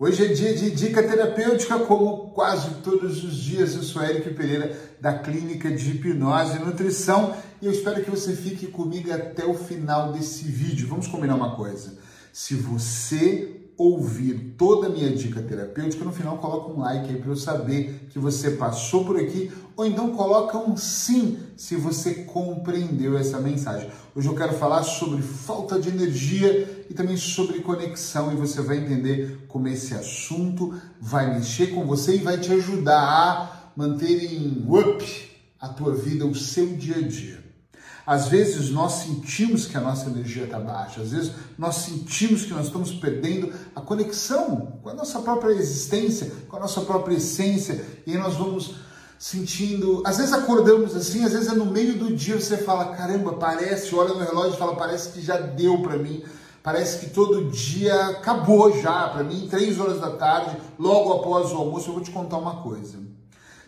Hoje é dia de dica terapêutica, como quase todos os dias. Eu sou Eric Pereira, da Clínica de Hipnose e Nutrição, e eu espero que você fique comigo até o final desse vídeo. Vamos combinar uma coisa. Se você ouvir toda a minha dica terapêutica, no final coloca um like aí para eu saber que você passou por aqui, ou então coloca um sim se você compreendeu essa mensagem. Hoje eu quero falar sobre falta de energia e também sobre conexão e você vai entender como esse assunto vai mexer com você e vai te ajudar a manter em up a tua vida, o seu dia a dia. Às vezes nós sentimos que a nossa energia está baixa, às vezes nós sentimos que nós estamos perdendo a conexão com a nossa própria existência, com a nossa própria essência, e nós vamos sentindo. Às vezes acordamos assim, às vezes é no meio do dia você fala: caramba, parece, olha no relógio e fala: parece que já deu para mim. Parece que todo dia acabou já para mim, três horas da tarde, logo após o almoço. Eu vou te contar uma coisa.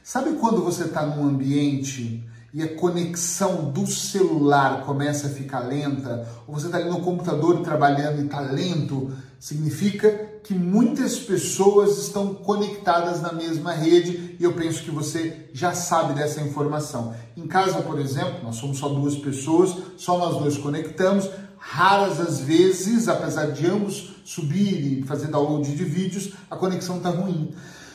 Sabe quando você está num ambiente e a conexão do celular começa a ficar lenta, ou você está ali no computador trabalhando e está lento, significa que muitas pessoas estão conectadas na mesma rede e eu penso que você já sabe dessa informação. Em casa, por exemplo, nós somos só duas pessoas, só nós dois conectamos. Raras as vezes, apesar de ambos subir e fazer download de vídeos, a conexão está ruim.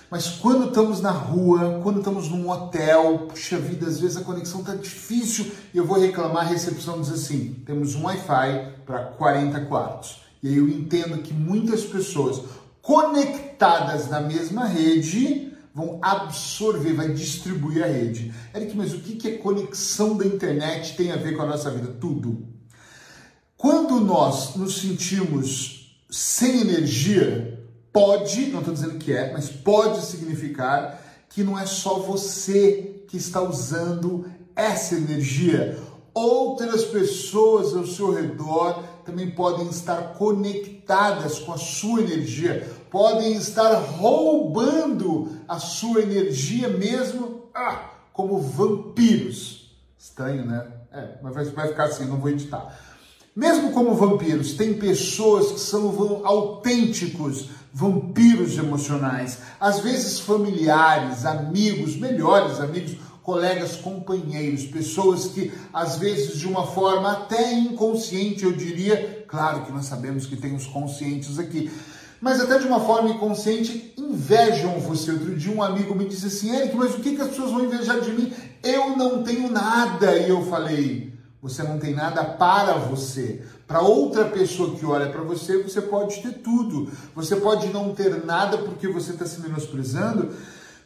Mas quando estamos na rua, quando estamos num hotel, puxa vida, às vezes a conexão está difícil e eu vou reclamar, a recepção diz assim: temos um Wi-Fi para 40 quartos. E aí eu entendo que muitas pessoas conectadas na mesma rede vão absorver, vai distribuir a rede. Eric, mas o que, que a conexão da internet tem a ver com a nossa vida? Tudo. Quando nós nos sentimos sem energia, pode, não estou dizendo que é, mas pode significar que não é só você que está usando essa energia. Outras pessoas ao seu redor também podem estar conectadas com a sua energia, podem estar roubando a sua energia mesmo, ah, como vampiros. Estranho, né? É, mas vai ficar assim, não vou editar. Mesmo como vampiros, tem pessoas que são autênticos vampiros emocionais, às vezes familiares, amigos, melhores amigos, colegas, companheiros, pessoas que às vezes de uma forma até inconsciente, eu diria, claro que nós sabemos que tem os conscientes aqui, mas até de uma forma inconsciente invejam você. Outro dia um amigo me disse assim, Eric, mas o que, que as pessoas vão invejar de mim? Eu não tenho nada. E eu falei, você não tem nada para você. Para outra pessoa que olha para você, você pode ter tudo. Você pode não ter nada porque você está se menosprezando,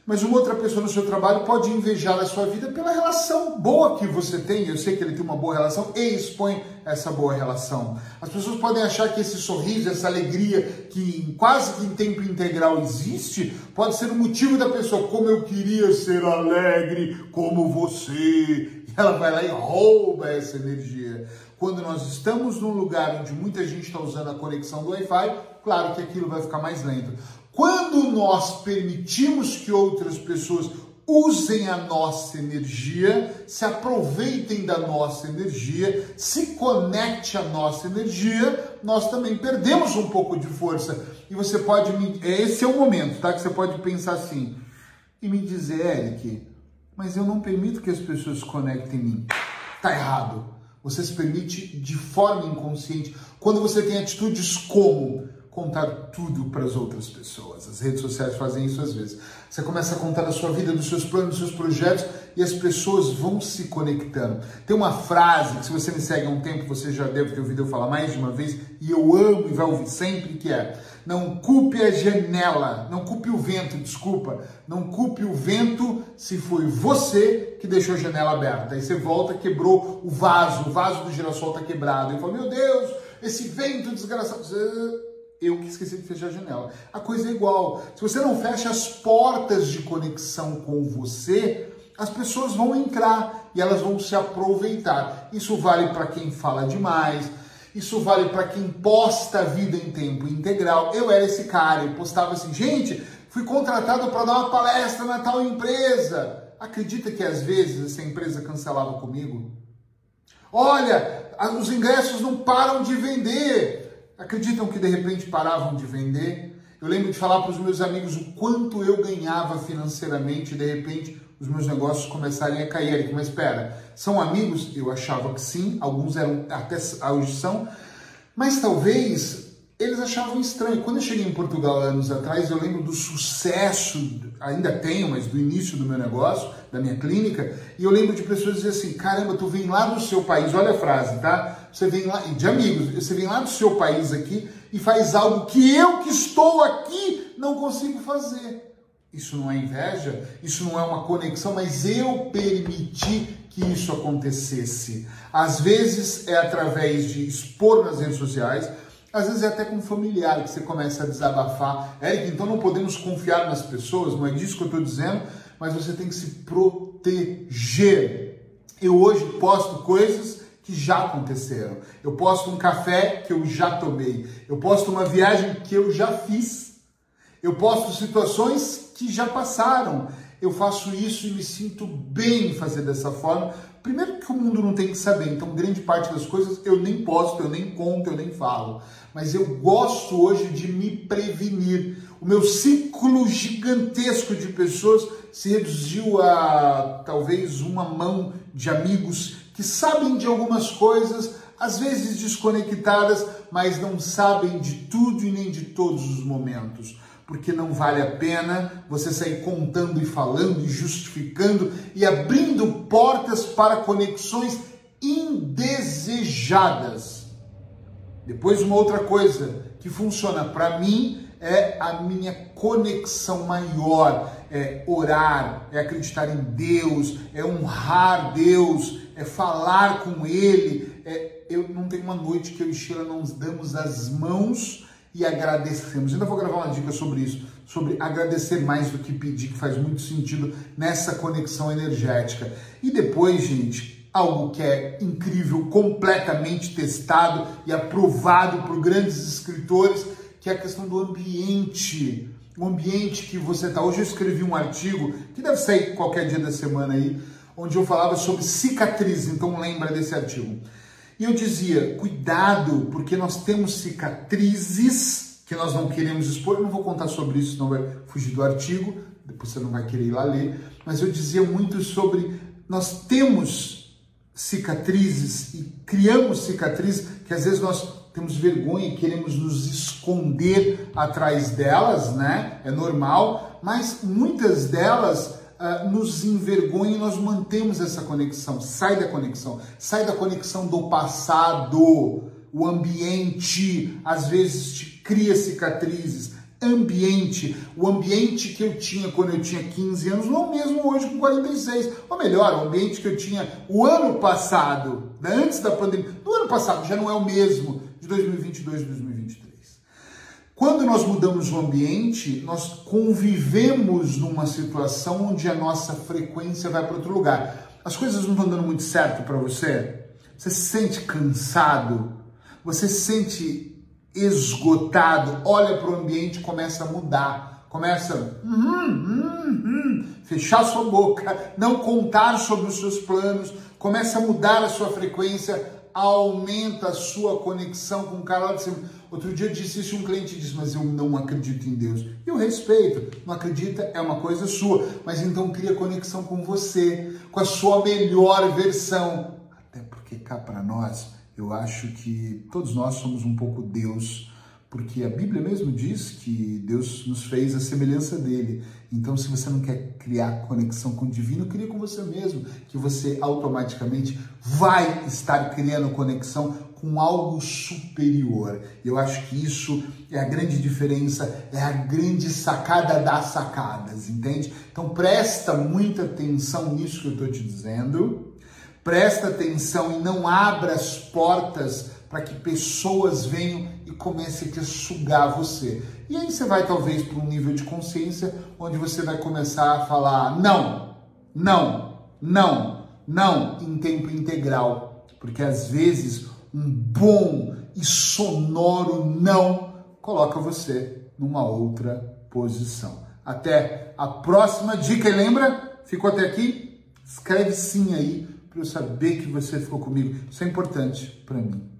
mas uma outra pessoa no seu trabalho pode invejar a sua vida pela relação boa que você tem. Eu sei que ele tem uma boa relação e expõe essa boa relação. As pessoas podem achar que esse sorriso, essa alegria que quase que em tempo integral existe, pode ser o motivo da pessoa, como eu queria ser alegre como você ela vai lá e rouba essa energia. Quando nós estamos num lugar onde muita gente está usando a conexão do Wi-Fi, claro que aquilo vai ficar mais lento. Quando nós permitimos que outras pessoas usem a nossa energia, se aproveitem da nossa energia, se conecte à nossa energia, nós também perdemos um pouco de força. E você pode me. Esse é o momento, tá? Que você pode pensar assim e me dizer, Eric, mas eu não permito que as pessoas conectem em mim. Tá errado. Você se permite de forma inconsciente quando você tem atitudes como contar tudo para as outras pessoas. As redes sociais fazem isso às vezes. Você começa a contar a sua vida, dos seus planos, dos seus projetos e as pessoas vão se conectando. Tem uma frase que se você me segue há um tempo, você já deve ter ouvido eu falar mais de uma vez e eu amo e vai ouvir sempre que é não culpe a janela, não culpe o vento, desculpa. Não culpe o vento se foi você que deixou a janela aberta. Aí você volta, quebrou o vaso, o vaso do girassol está quebrado. E fala, meu Deus, esse vento desgraçado. Eu que esqueci de fechar a janela. A coisa é igual. Se você não fecha as portas de conexão com você, as pessoas vão entrar e elas vão se aproveitar. Isso vale para quem fala demais, isso vale para quem posta a vida em tempo integral. Eu era esse cara, eu postava assim, gente, fui contratado para dar uma palestra na tal empresa. Acredita que às vezes essa empresa cancelava comigo? Olha, os ingressos não param de vender. Acreditam que de repente paravam de vender? Eu lembro de falar para os meus amigos o quanto eu ganhava financeiramente de repente os meus negócios começarem a cair. Eric, mas espera, são amigos? Eu achava que sim, alguns eram até hoje são, mas talvez eles achavam estranho. Quando eu cheguei em Portugal anos atrás, eu lembro do sucesso, ainda tenho, mas do início do meu negócio, da minha clínica, e eu lembro de pessoas dizer assim: caramba, tu vem lá do seu país, olha a frase, tá? Você vem lá, de amigos, você vem lá do seu país aqui e faz algo que eu que estou aqui não consigo fazer. Isso não é inveja, isso não é uma conexão, mas eu permiti que isso acontecesse. Às vezes é através de expor nas redes sociais, às vezes é até com um familiar que você começa a desabafar. Eric, então não podemos confiar nas pessoas, não é disso que eu estou dizendo, mas você tem que se proteger. Eu hoje posto coisas que já aconteceram. Eu posto um café que eu já tomei. Eu posto uma viagem que eu já fiz. Eu posto situações que já passaram. Eu faço isso e me sinto bem em fazer dessa forma. Primeiro que o mundo não tem que saber, então grande parte das coisas eu nem posto, eu nem conto, eu nem falo. Mas eu gosto hoje de me prevenir. O meu ciclo gigantesco de pessoas se reduziu a talvez uma mão de amigos que sabem de algumas coisas, às vezes desconectadas, mas não sabem de tudo e nem de todos os momentos porque não vale a pena você sair contando e falando e justificando e abrindo portas para conexões indesejadas. Depois, uma outra coisa que funciona para mim é a minha conexão maior, é orar, é acreditar em Deus, é honrar Deus, é falar com Ele. É, eu não tenho uma noite que eu e Sheila não damos as mãos e agradecemos. Ainda vou gravar uma dica sobre isso, sobre agradecer mais do que pedir, que faz muito sentido nessa conexão energética. E depois, gente, algo que é incrível, completamente testado e aprovado por grandes escritores, que é a questão do ambiente. O ambiente que você está. Hoje eu escrevi um artigo que deve sair qualquer dia da semana aí, onde eu falava sobre cicatriz. Então lembra desse artigo. E eu dizia, cuidado, porque nós temos cicatrizes que nós não queremos expor. Eu não vou contar sobre isso, senão vai fugir do artigo, depois você não vai querer ir lá ler. Mas eu dizia muito sobre nós temos cicatrizes e criamos cicatrizes que às vezes nós temos vergonha e queremos nos esconder atrás delas, né? É normal, mas muitas delas uh, nos envergonha e nós mantemos essa conexão. Sai da conexão, sai da conexão do passado. O ambiente às vezes te cria cicatrizes. Ambiente, o ambiente que eu tinha quando eu tinha 15 anos, não mesmo hoje com 46. Ou melhor, o ambiente que eu tinha o ano passado, né, antes da pandemia. No ano passado já não é o mesmo de 2022 e 2023. Quando nós mudamos o ambiente, nós convivemos numa situação onde a nossa frequência vai para outro lugar. As coisas não estão dando muito certo para você? Você se sente cansado? Você se sente esgotado? Olha para o ambiente e começa a mudar. Começa hum, hum, hum, fechar sua boca, não contar sobre os seus planos, começa a mudar a sua frequência, aumenta a sua conexão com o cara. Outro dia disse isso um cliente disse, mas eu não acredito em Deus. E eu respeito, não acredita é uma coisa sua, mas então cria conexão com você, com a sua melhor versão. Até porque cá para nós, eu acho que todos nós somos um pouco Deus porque a Bíblia mesmo diz que Deus nos fez a semelhança dele. Então, se você não quer criar conexão com o divino, cria com você mesmo, que você automaticamente vai estar criando conexão com algo superior. Eu acho que isso é a grande diferença, é a grande sacada das sacadas, entende? Então, presta muita atenção nisso que eu estou te dizendo. Presta atenção e não abra as portas para que pessoas venham e comecem a sugar você. E aí você vai talvez para um nível de consciência onde você vai começar a falar não, não, não, não em tempo integral, porque às vezes um bom e sonoro não coloca você numa outra posição. Até a próxima dica lembra? Ficou até aqui? Escreve sim aí para eu saber que você ficou comigo. Isso é importante para mim.